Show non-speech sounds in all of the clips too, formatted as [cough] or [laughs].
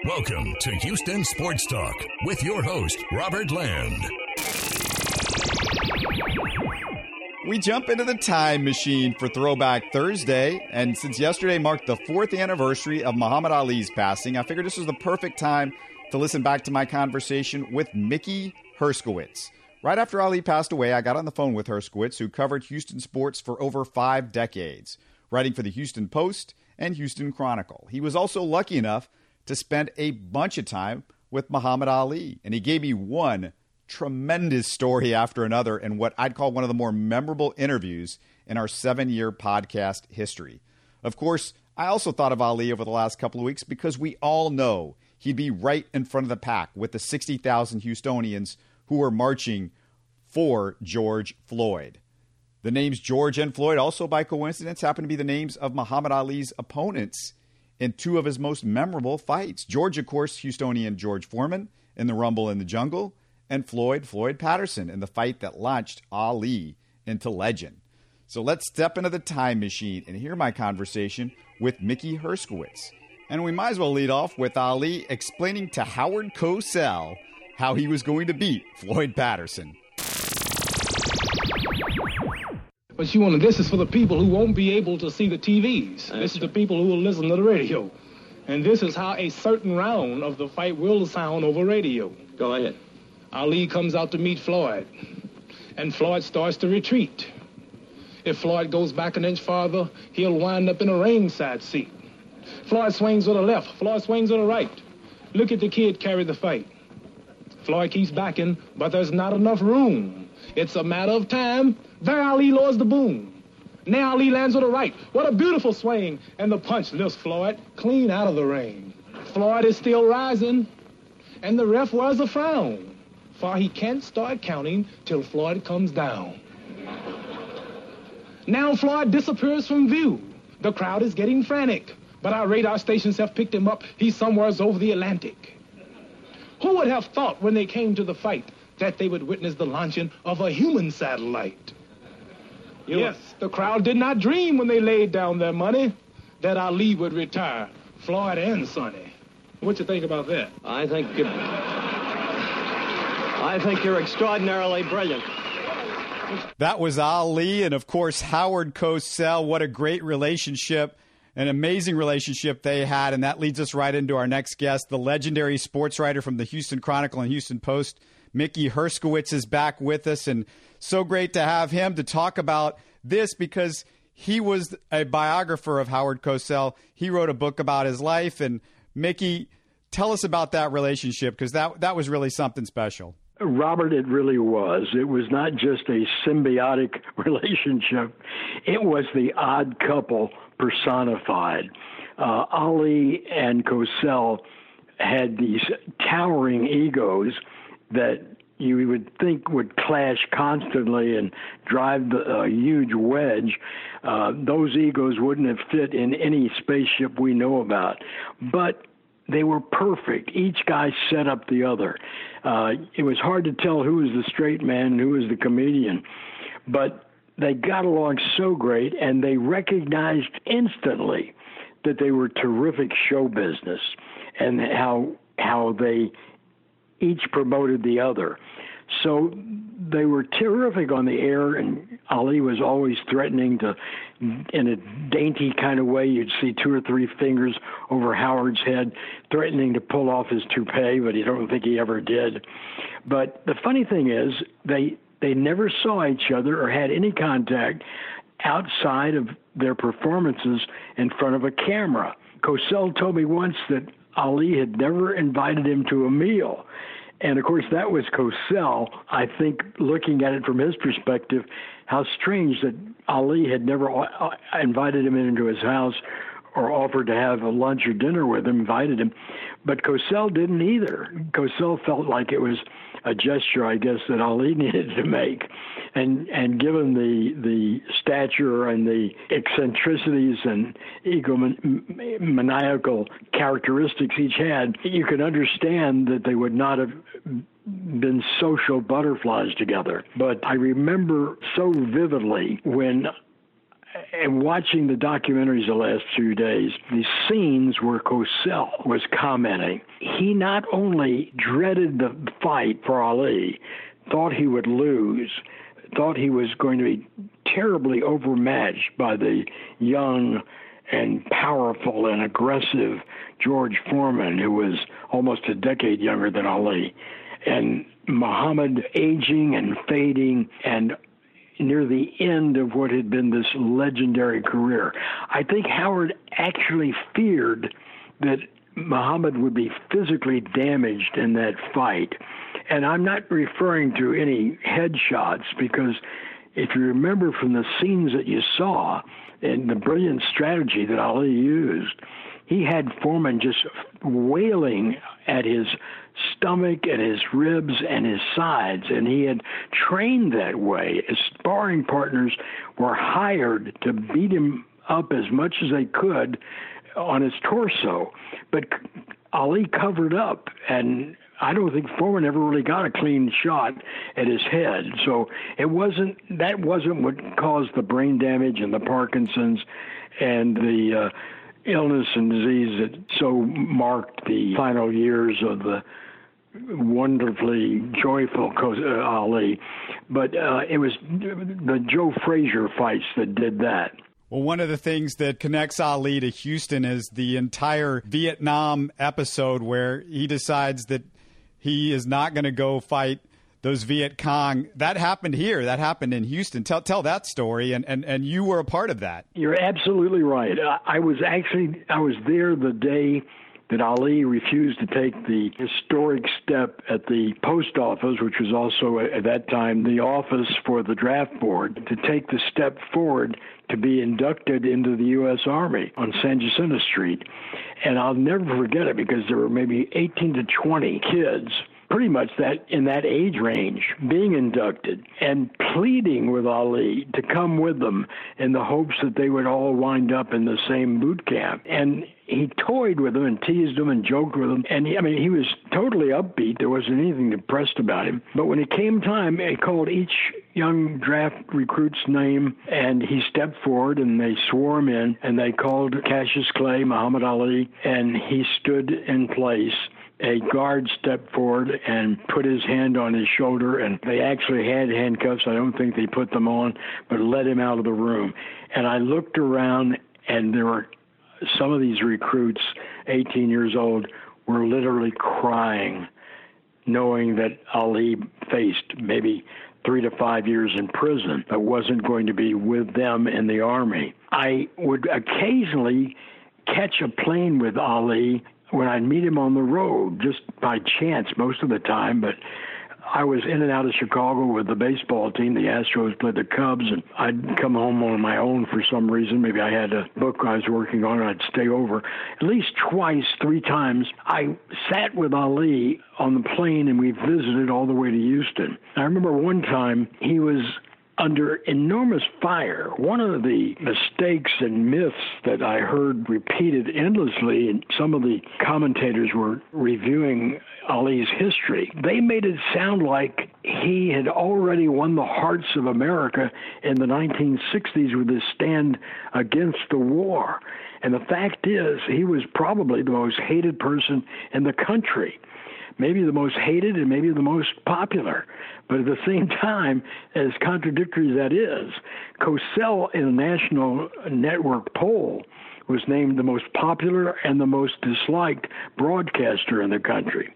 Welcome to Houston Sports Talk with your host, Robert Land. We jump into the time machine for Throwback Thursday, and since yesterday marked the fourth anniversary of Muhammad Ali's passing, I figured this was the perfect time to listen back to my conversation with Mickey Herskowitz. Right after Ali passed away, I got on the phone with Herskowitz, who covered Houston sports for over five decades, writing for the Houston Post and Houston Chronicle. He was also lucky enough to spend a bunch of time with Muhammad Ali, and he gave me one tremendous story after another in what I'd call one of the more memorable interviews in our seven year podcast history. Of course, I also thought of Ali over the last couple of weeks because we all know he'd be right in front of the pack with the 60,000 Houstonians who were marching for George Floyd. The names George and Floyd, also by coincidence, happen to be the names of Muhammad Ali's opponents in two of his most memorable fights. George, of course, Houstonian George Foreman in the Rumble in the Jungle, and Floyd, Floyd Patterson in the fight that launched Ali into legend. So let's step into the time machine and hear my conversation with Mickey Herskowitz. And we might as well lead off with Ali explaining to Howard Cosell how he was going to beat Floyd Patterson. But you want this is for the people who won't be able to see the TVs. That's this is the people who will listen to the radio. And this is how a certain round of the fight will sound over radio. Go ahead. Ali comes out to meet Floyd, and Floyd starts to retreat. If Floyd goes back an inch farther, he'll wind up in a ringside seat. Floyd swings to the left, Floyd swings to the right. Look at the kid carry the fight. Floyd keeps backing, but there's not enough room. It's a matter of time. There Ali lowers the boom. Now Ali lands with a right. What a beautiful swing. And the punch lifts Floyd clean out of the ring. Floyd is still rising, and the ref wears a frown for he can't start counting till Floyd comes down. Now Floyd disappears from view. The crowd is getting frantic, but our radar stations have picked him up. He's somewheres over the Atlantic. Who would have thought when they came to the fight that they would witness the launching of a human satellite? You yes, the crowd did not dream when they laid down their money that Ali would retire, Floyd and Sonny. What you think about that? I think. I think you're extraordinarily brilliant. That was Ali and, of course, Howard Cosell. What a great relationship, an amazing relationship they had. And that leads us right into our next guest, the legendary sports writer from the Houston Chronicle and Houston Post, Mickey Herskowitz, is back with us. And so great to have him to talk about this because he was a biographer of Howard Cosell. He wrote a book about his life. And, Mickey, tell us about that relationship because that, that was really something special. Robert, it really was. It was not just a symbiotic [laughs] relationship, it was the odd couple personified. Uh, Ali and Cosell had these towering egos that you would think would clash constantly and drive a huge wedge. Uh, those egos wouldn't have fit in any spaceship we know about. But they were perfect. Each guy set up the other. Uh, it was hard to tell who was the straight man and who was the comedian, but they got along so great, and they recognized instantly that they were terrific show business, and how how they each promoted the other. So they were terrific on the air, and Ali was always threatening to, in a dainty kind of way, you'd see two or three fingers over Howard's head, threatening to pull off his toupee, but you don't think he ever did. But the funny thing is, they they never saw each other or had any contact outside of their performances in front of a camera. Cosell told me once that Ali had never invited him to a meal. And of course, that was Cosell. I think looking at it from his perspective, how strange that Ali had never uh, invited him into his house or offered to have a lunch or dinner with him, invited him. But Cosell didn't either. Cosell felt like it was a gesture, I guess, that Ali [laughs] needed to make. And and given the the stature and the eccentricities and egomaniacal characteristics each had, you can understand that they would not have been social butterflies together. But I remember so vividly when and watching the documentaries the last few days, the scenes where Cosell was commenting, he not only dreaded the fight for Ali, thought he would lose, thought he was going to be terribly overmatched by the young and powerful and aggressive George Foreman, who was almost a decade younger than Ali. And Muhammad aging and fading and near the end of what had been this legendary career. I think Howard actually feared that Muhammad would be physically damaged in that fight. And I'm not referring to any headshots because if you remember from the scenes that you saw and the brilliant strategy that Ali used, he had Foreman just wailing at his stomach and his ribs and his sides, and he had trained that way. His sparring partners were hired to beat him up as much as they could on his torso, but Ali covered up, and I don't think Foreman ever really got a clean shot at his head. So it wasn't that wasn't what caused the brain damage and the Parkinson's and the uh, illness and disease that so marked the final years of the wonderfully joyful uh, Ali, but uh, it was the Joe Frazier fights that did that. Well, one of the things that connects Ali to Houston is the entire Vietnam episode where he decides that he is not going to go fight those Viet Cong. That happened here. That happened in Houston. Tell tell that story, and, and, and you were a part of that. You're absolutely right. I, I was actually I was there the day that Ali refused to take the historic step at the post office, which was also uh, at that time the office for the draft board, to take the step forward to be inducted into the U.S. Army on San Jacinto Street. And I'll never forget it because there were maybe 18 to 20 kids pretty much that in that age range being inducted and pleading with Ali to come with them in the hopes that they would all wind up in the same boot camp. And he toyed with them and teased them and joked with them. And he, I mean, he was totally upbeat. There wasn't anything depressed about him. But when it came time, he called each young draft recruit's name and he stepped forward and they swore him in and they called Cassius Clay, Muhammad Ali, and he stood in place a guard stepped forward and put his hand on his shoulder, and they actually had handcuffs. I don't think they put them on, but led him out of the room. And I looked around, and there were some of these recruits, 18 years old, were literally crying, knowing that Ali faced maybe three to five years in prison, but wasn't going to be with them in the army. I would occasionally catch a plane with Ali when I'd meet him on the road, just by chance most of the time, but I was in and out of Chicago with the baseball team. The Astros played the Cubs, and I'd come home on my own for some reason. Maybe I had a book I was working on, and I'd stay over. At least twice, three times, I sat with Ali on the plane, and we visited all the way to Houston. I remember one time he was under enormous fire. One of the mistakes and myths that I heard repeated endlessly, and some of the commentators were reviewing Ali's history, they made it sound like he had already won the hearts of America in the 1960s with his stand against the war. And the fact is, he was probably the most hated person in the country maybe the most hated and maybe the most popular. But at the same time, as contradictory as that is, Cosell in a national network poll was named the most popular and the most disliked broadcaster in the country.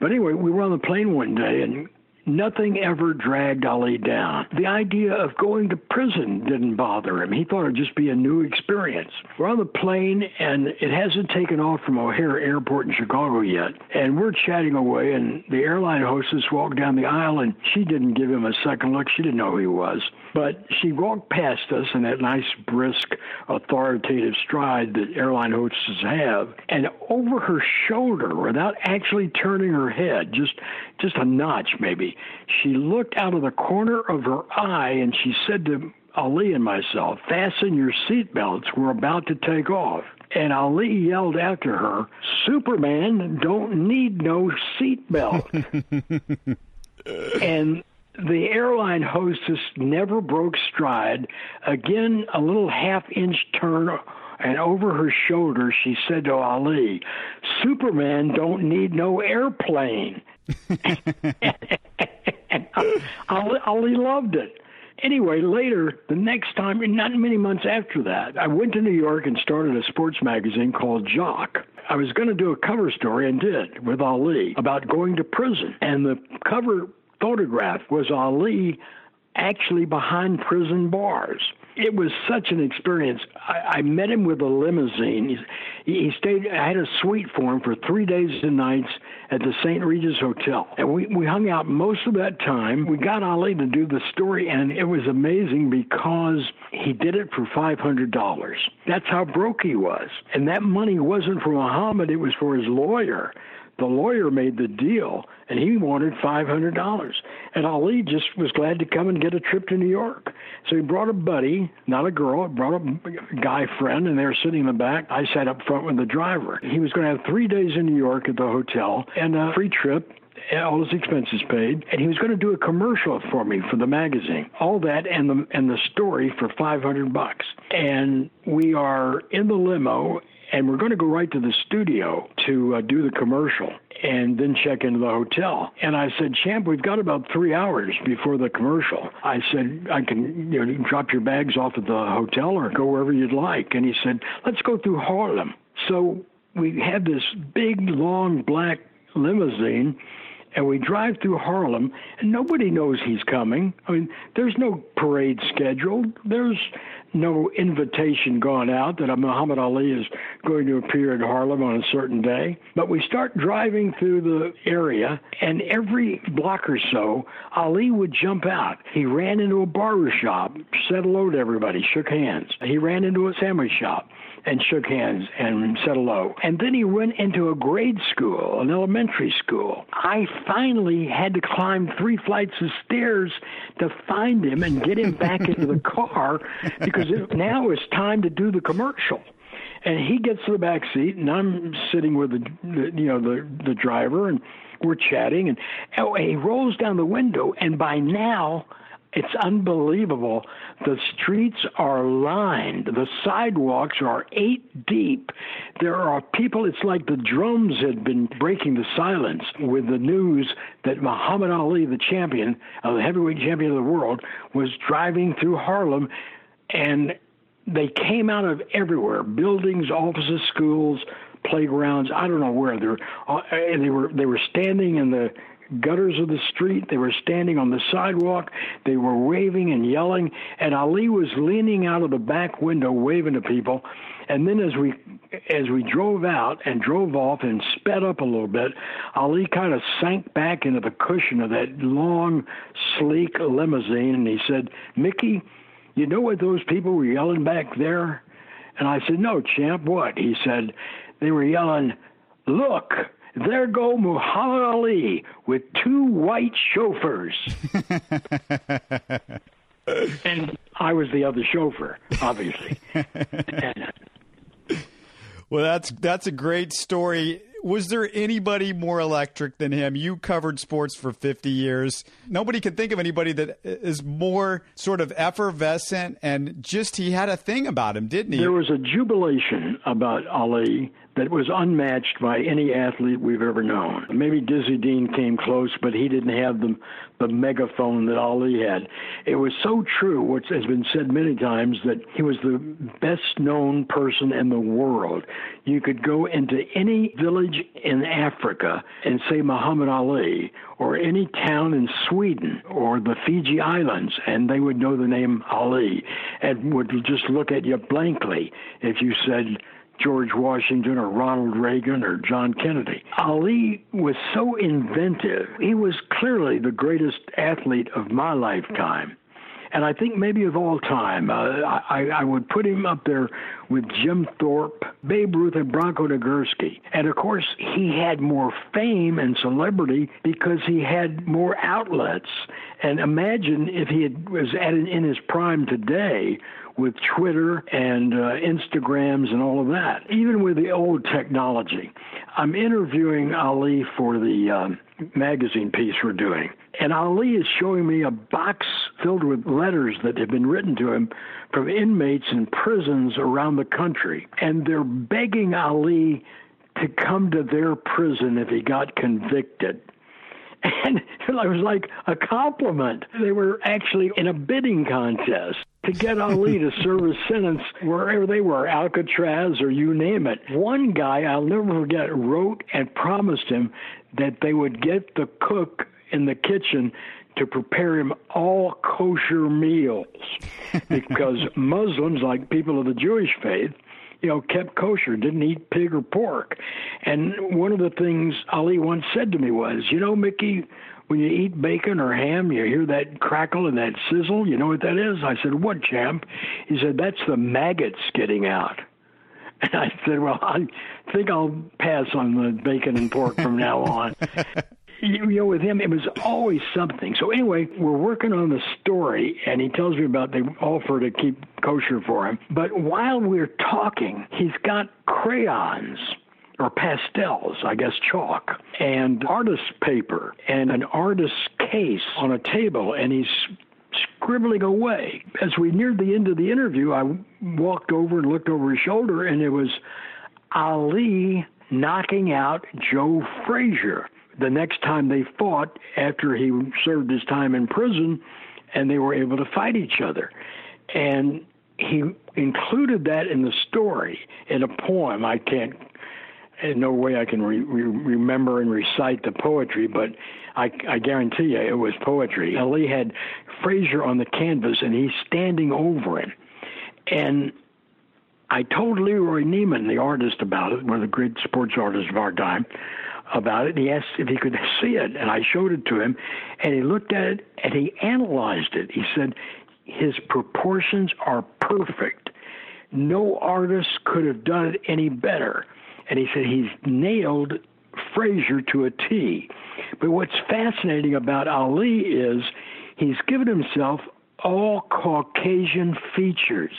But anyway, we were on the plane one day and Nothing ever dragged Ali down. The idea of going to prison didn't bother him. He thought it'd just be a new experience. We're on the plane, and it hasn't taken off from O'Hare Airport in Chicago yet. And we're chatting away, and the airline hostess walked down the aisle, and she didn't give him a second look. She didn't know who he was. But she walked past us in that nice, brisk, authoritative stride that airline hostesses have. And over her shoulder, without actually turning her head, just just a notch maybe, she looked out of the corner of her eye and she said to Ali and myself, Fasten your seatbelts. We're about to take off. And Ali yelled after her, Superman don't need no seatbelt. [laughs] and The airline hostess never broke stride. Again, a little half inch turn and over her shoulder she said to Ali, Superman don't need no airplane. [laughs] Ali, Ali loved it. Anyway, later, the next time, not many months after that, I went to New York and started a sports magazine called Jock. I was going to do a cover story and did with Ali about going to prison. And the cover photograph was Ali actually behind prison bars it was such an experience. I, I met him with a limousine. He, he stayed. I had a suite for him for three days and nights at the St. Regis Hotel, and we we hung out most of that time. We got Ali to do the story, and it was amazing because he did it for five hundred dollars. That's how broke he was, and that money wasn't for Muhammad; it was for his lawyer the lawyer made the deal and he wanted $500 and ali just was glad to come and get a trip to new york. So he brought a buddy not a girl brought a guy friend and they were sitting in the back. I sat up front with the driver. He was going to have three days in new york at the hotel and a free trip all his expenses paid, and he was going to do a commercial for me for the magazine. All that and the and the story for 500 bucks. And we are in the limo and we're going to go right to the studio to uh, do the commercial and then check into the hotel. And I said, Champ, we've got about three hours before the commercial. I said, I can you know, drop your bags off at the hotel or go wherever you'd like. And he said, let's go through Harlem. So we had this big, long black limousine and we drive through Harlem, and nobody knows he's coming. I mean, there's no parade scheduled. There's no invitation gone out that Muhammad Ali is going to appear in Harlem on a certain day. But we start driving through the area, and every block or so, Ali would jump out. He ran into a barber shop, said hello to everybody, shook hands. He ran into a sandwich shop and shook hands and said hello. And then he went into a grade school, an elementary school. I finally had to climb three flights of stairs to find him and get him back into the car because it, now it's time to do the commercial and he gets to the back seat and I'm sitting with the, the you know the the driver and we're chatting and oh, he rolls down the window and by now it's unbelievable. The streets are lined. The sidewalks are eight deep. There are people, it's like the drums had been breaking the silence with the news that Muhammad Ali, the champion, the heavyweight champion of the world, was driving through Harlem. And they came out of everywhere buildings, offices, schools, playgrounds. I don't know where they're. Uh, they were they were standing in the gutters of the street. They were standing on the sidewalk. They were waving and yelling. And Ali was leaning out of the back window, waving to people. And then as we as we drove out and drove off and sped up a little bit, Ali kind of sank back into the cushion of that long, sleek limousine, and he said, "Mickey, you know what those people were yelling back there?" And I said, "No, champ. What?" He said, "They were yelling." Look, there go Muhammad Ali with two white chauffeurs. [laughs] and I was the other chauffeur, obviously. [laughs] Uh, well, that's that's a great story. Was there anybody more electric than him? You covered sports for 50 years. Nobody can think of anybody that is more sort of effervescent and just he had a thing about him, didn't he? There was a jubilation about Ali that was unmatched by any athlete we've ever known. Maybe Dizzy Dean came close, but he didn't have the, the megaphone that Ali had. It was so true, which has been said many times, that he was the best known person in the world. You could go into any village in Africa and say Muhammad Ali, or any town in Sweden or the Fiji Islands, and they would know the name Ali and would just look at you blankly if you said, George Washington or Ronald Reagan or John Kennedy. Ali was so inventive. He was clearly the greatest athlete of my lifetime. And I think maybe of all time, uh, I, I would put him up there with Jim Thorpe, Babe Ruth, and Bronco Nagurski. And of course, he had more fame and celebrity because he had more outlets. And imagine if he had, was at, in his prime today with Twitter and uh, Instagrams and all of that, even with the old technology. I'm interviewing Ali for the um, magazine piece we're doing. And Ali is showing me a box filled with letters that have been written to him from inmates in prisons around the country. And they're begging Ali to come to their prison if he got convicted. [laughs] And it was like a compliment. They were actually in a bidding contest to get Ali to serve his sentence wherever they were, Alcatraz or you name it. One guy, I'll never forget, wrote and promised him that they would get the cook in the kitchen to prepare him all kosher meals [laughs] because Muslims, like people of the Jewish faith, you know, kept kosher, didn't eat pig or pork. And one of the things Ali once said to me was, you know, Mickey, when you eat bacon or ham, you hear that crackle and that sizzle. You know what that is? I said, what, champ? He said, that's the maggots getting out. [laughs] And I said, well, I think I'll pass on the bacon and pork from now [laughs] on. you know, with him, it was always something. So anyway, we're working on the story, and he tells me about the offer to keep kosher for him. But while we're talking, he's got crayons or pastels, I guess chalk, and artist paper and an artist's case on a table, and he's scribbling away. As we neared the end of the interview, I walked over and looked over his shoulder, and it was Ali knocking out Joe Frazier the next time they fought after he served his time in prison and they were able to fight each other. And he included that in the story in a poem. I can't, in no way I can re- re- remember and recite the poetry, but I, I guarantee you it was poetry. Ali had Frazier on the canvas and he's standing over it. And I told Leroy Neiman, the artist, about it, one of the great sports artists of our time about it. And He asked if he could see it, and I showed it to him, and he looked at it and he analyzed it. He said his proportions are perfect. No artist could have done it any better. And he said he's nailed Frazier to a T. But what's fascinating about Ali is he's given himself all Caucasian features.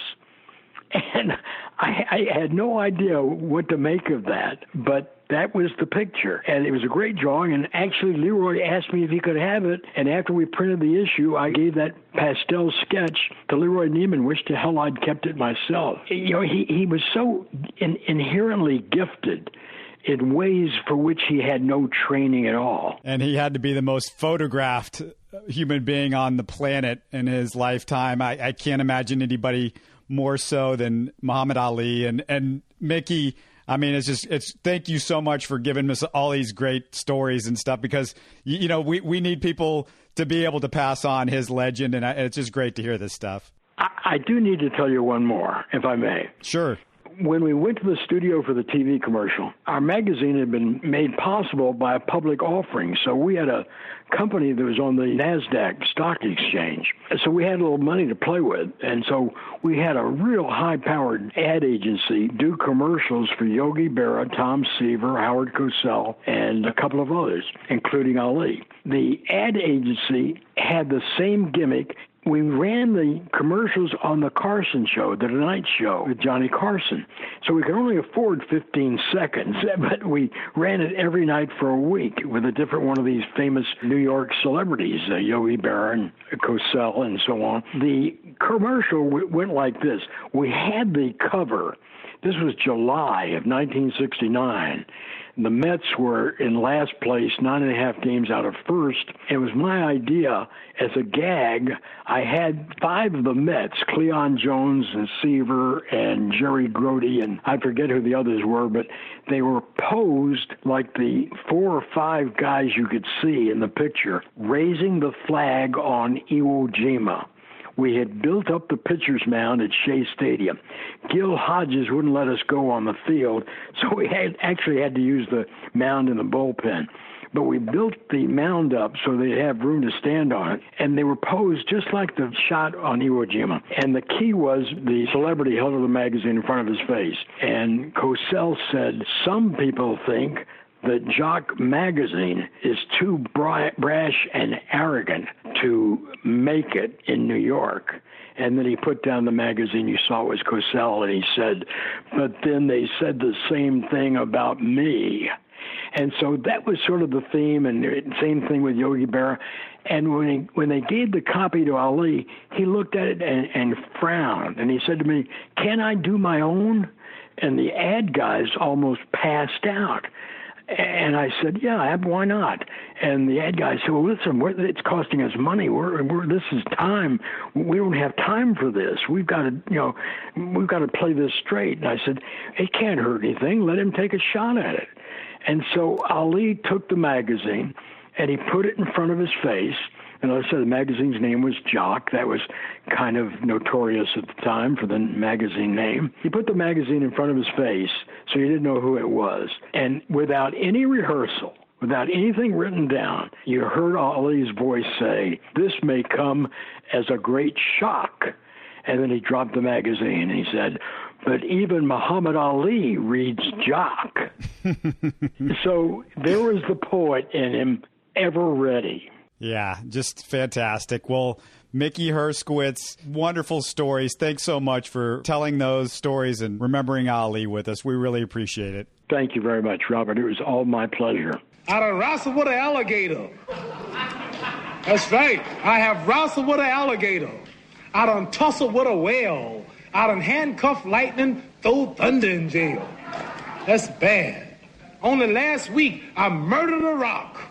And I, I had no idea what to make of that, but that was the picture. And it was a great drawing. And actually, Leroy asked me if he could have it. And after we printed the issue, I gave that pastel sketch to Leroy Neiman, Wished to hell I'd kept it myself. You know, he, he was so in, inherently gifted in ways for which he had no training at all. And he had to be the most photographed human being on the planet in his lifetime. I, I can't imagine anybody more so than Muhammad Ali and and Mickey I mean, it's just it's thank you so much for giving us all these great stories and stuff because you, know we we need people to be able to pass on his legend, and it's just great to hear this stuff. I, I do need to tell you one more, if I may. Sure when we went to the studio for the TV commercial, our magazine had been made possible by a public offering. So we had a company that was on the NASDAQ stock exchange. So we had a little money to play with. And so we had a real high powered ad agency do commercials for Yogi Berra, Tom Seaver, Howard Cosell, and a couple of others, including Ali. The ad agency had the same gimmick we ran the commercials on the Carson show, the Tonight Show with Johnny Carson. So we could only afford 15 seconds, [laughs] but we ran it every night for a week with a different one of these famous New York celebrities, uh, Yogi Berra and Cosell and so on. The commercial w- went like this. We had the cover. This was July of 1969 the Mets were in last place, nine and a half games out of first. It was my idea as a gag. I had five of the Mets, Cleon Jones and Seaver and Jerry Grote, and I forget who the others were, but they were posed like the four or five guys you could see in the picture raising the flag on Iwo Jima we had built up the pitcher's mound at Shea Stadium. Gil Hodges wouldn't let us go on the field, [laughs] so we had actually had to use the mound in the bullpen. But we built the mound up so they'd have room to stand on it, and they were posed just like the shot on Iwo Jima. And the key was the celebrity held the magazine in front of his face. And Cosell said, Some people think that Jock magazine is too brash and arrogant to make it in New York. And then he put down the magazine you saw it was Cosell, and he said, But then they said the same thing about me. And so that was sort of the theme, and same thing with Yogi Berra. And when he, when they gave the copy to Ali, he looked at it and, and frowned, and he said to me, "Can I do my own?" And the ad guys almost passed out. And I said, "Yeah, why not?" And the ad guy said, "Well, listen, it's costing us money. We're, we're this is time. We don't have time for this. We've got to, you know, we've got to play this straight." And I said, "It can't hurt anything. Let him take a shot at it." And so Ali took the magazine and he put it in front of his face. And I said the magazine's name was Jock. That was kind of notorious at the time for the magazine name. He put the magazine in front of his face so he didn't know who it was. And without any rehearsal, without anything written down, you heard Ali's voice say, This may come as a great shock. And then he dropped the magazine and he said, but even Muhammad Ali reads Jock. [laughs] so there was the poet in him, ever ready. Yeah, just fantastic. Well, Mickey Herskowitz, wonderful stories. Thanks so much for telling those stories and remembering Ali with us. We really appreciate it. Thank you very much, Robert. It was all my pleasure. I done wrestled with an alligator. That's right. I have wrestled with an alligator. I done tussled with a whale. I done handcuffed lightning, throw thunder in jail. That's bad. Only last week, I murdered a rock,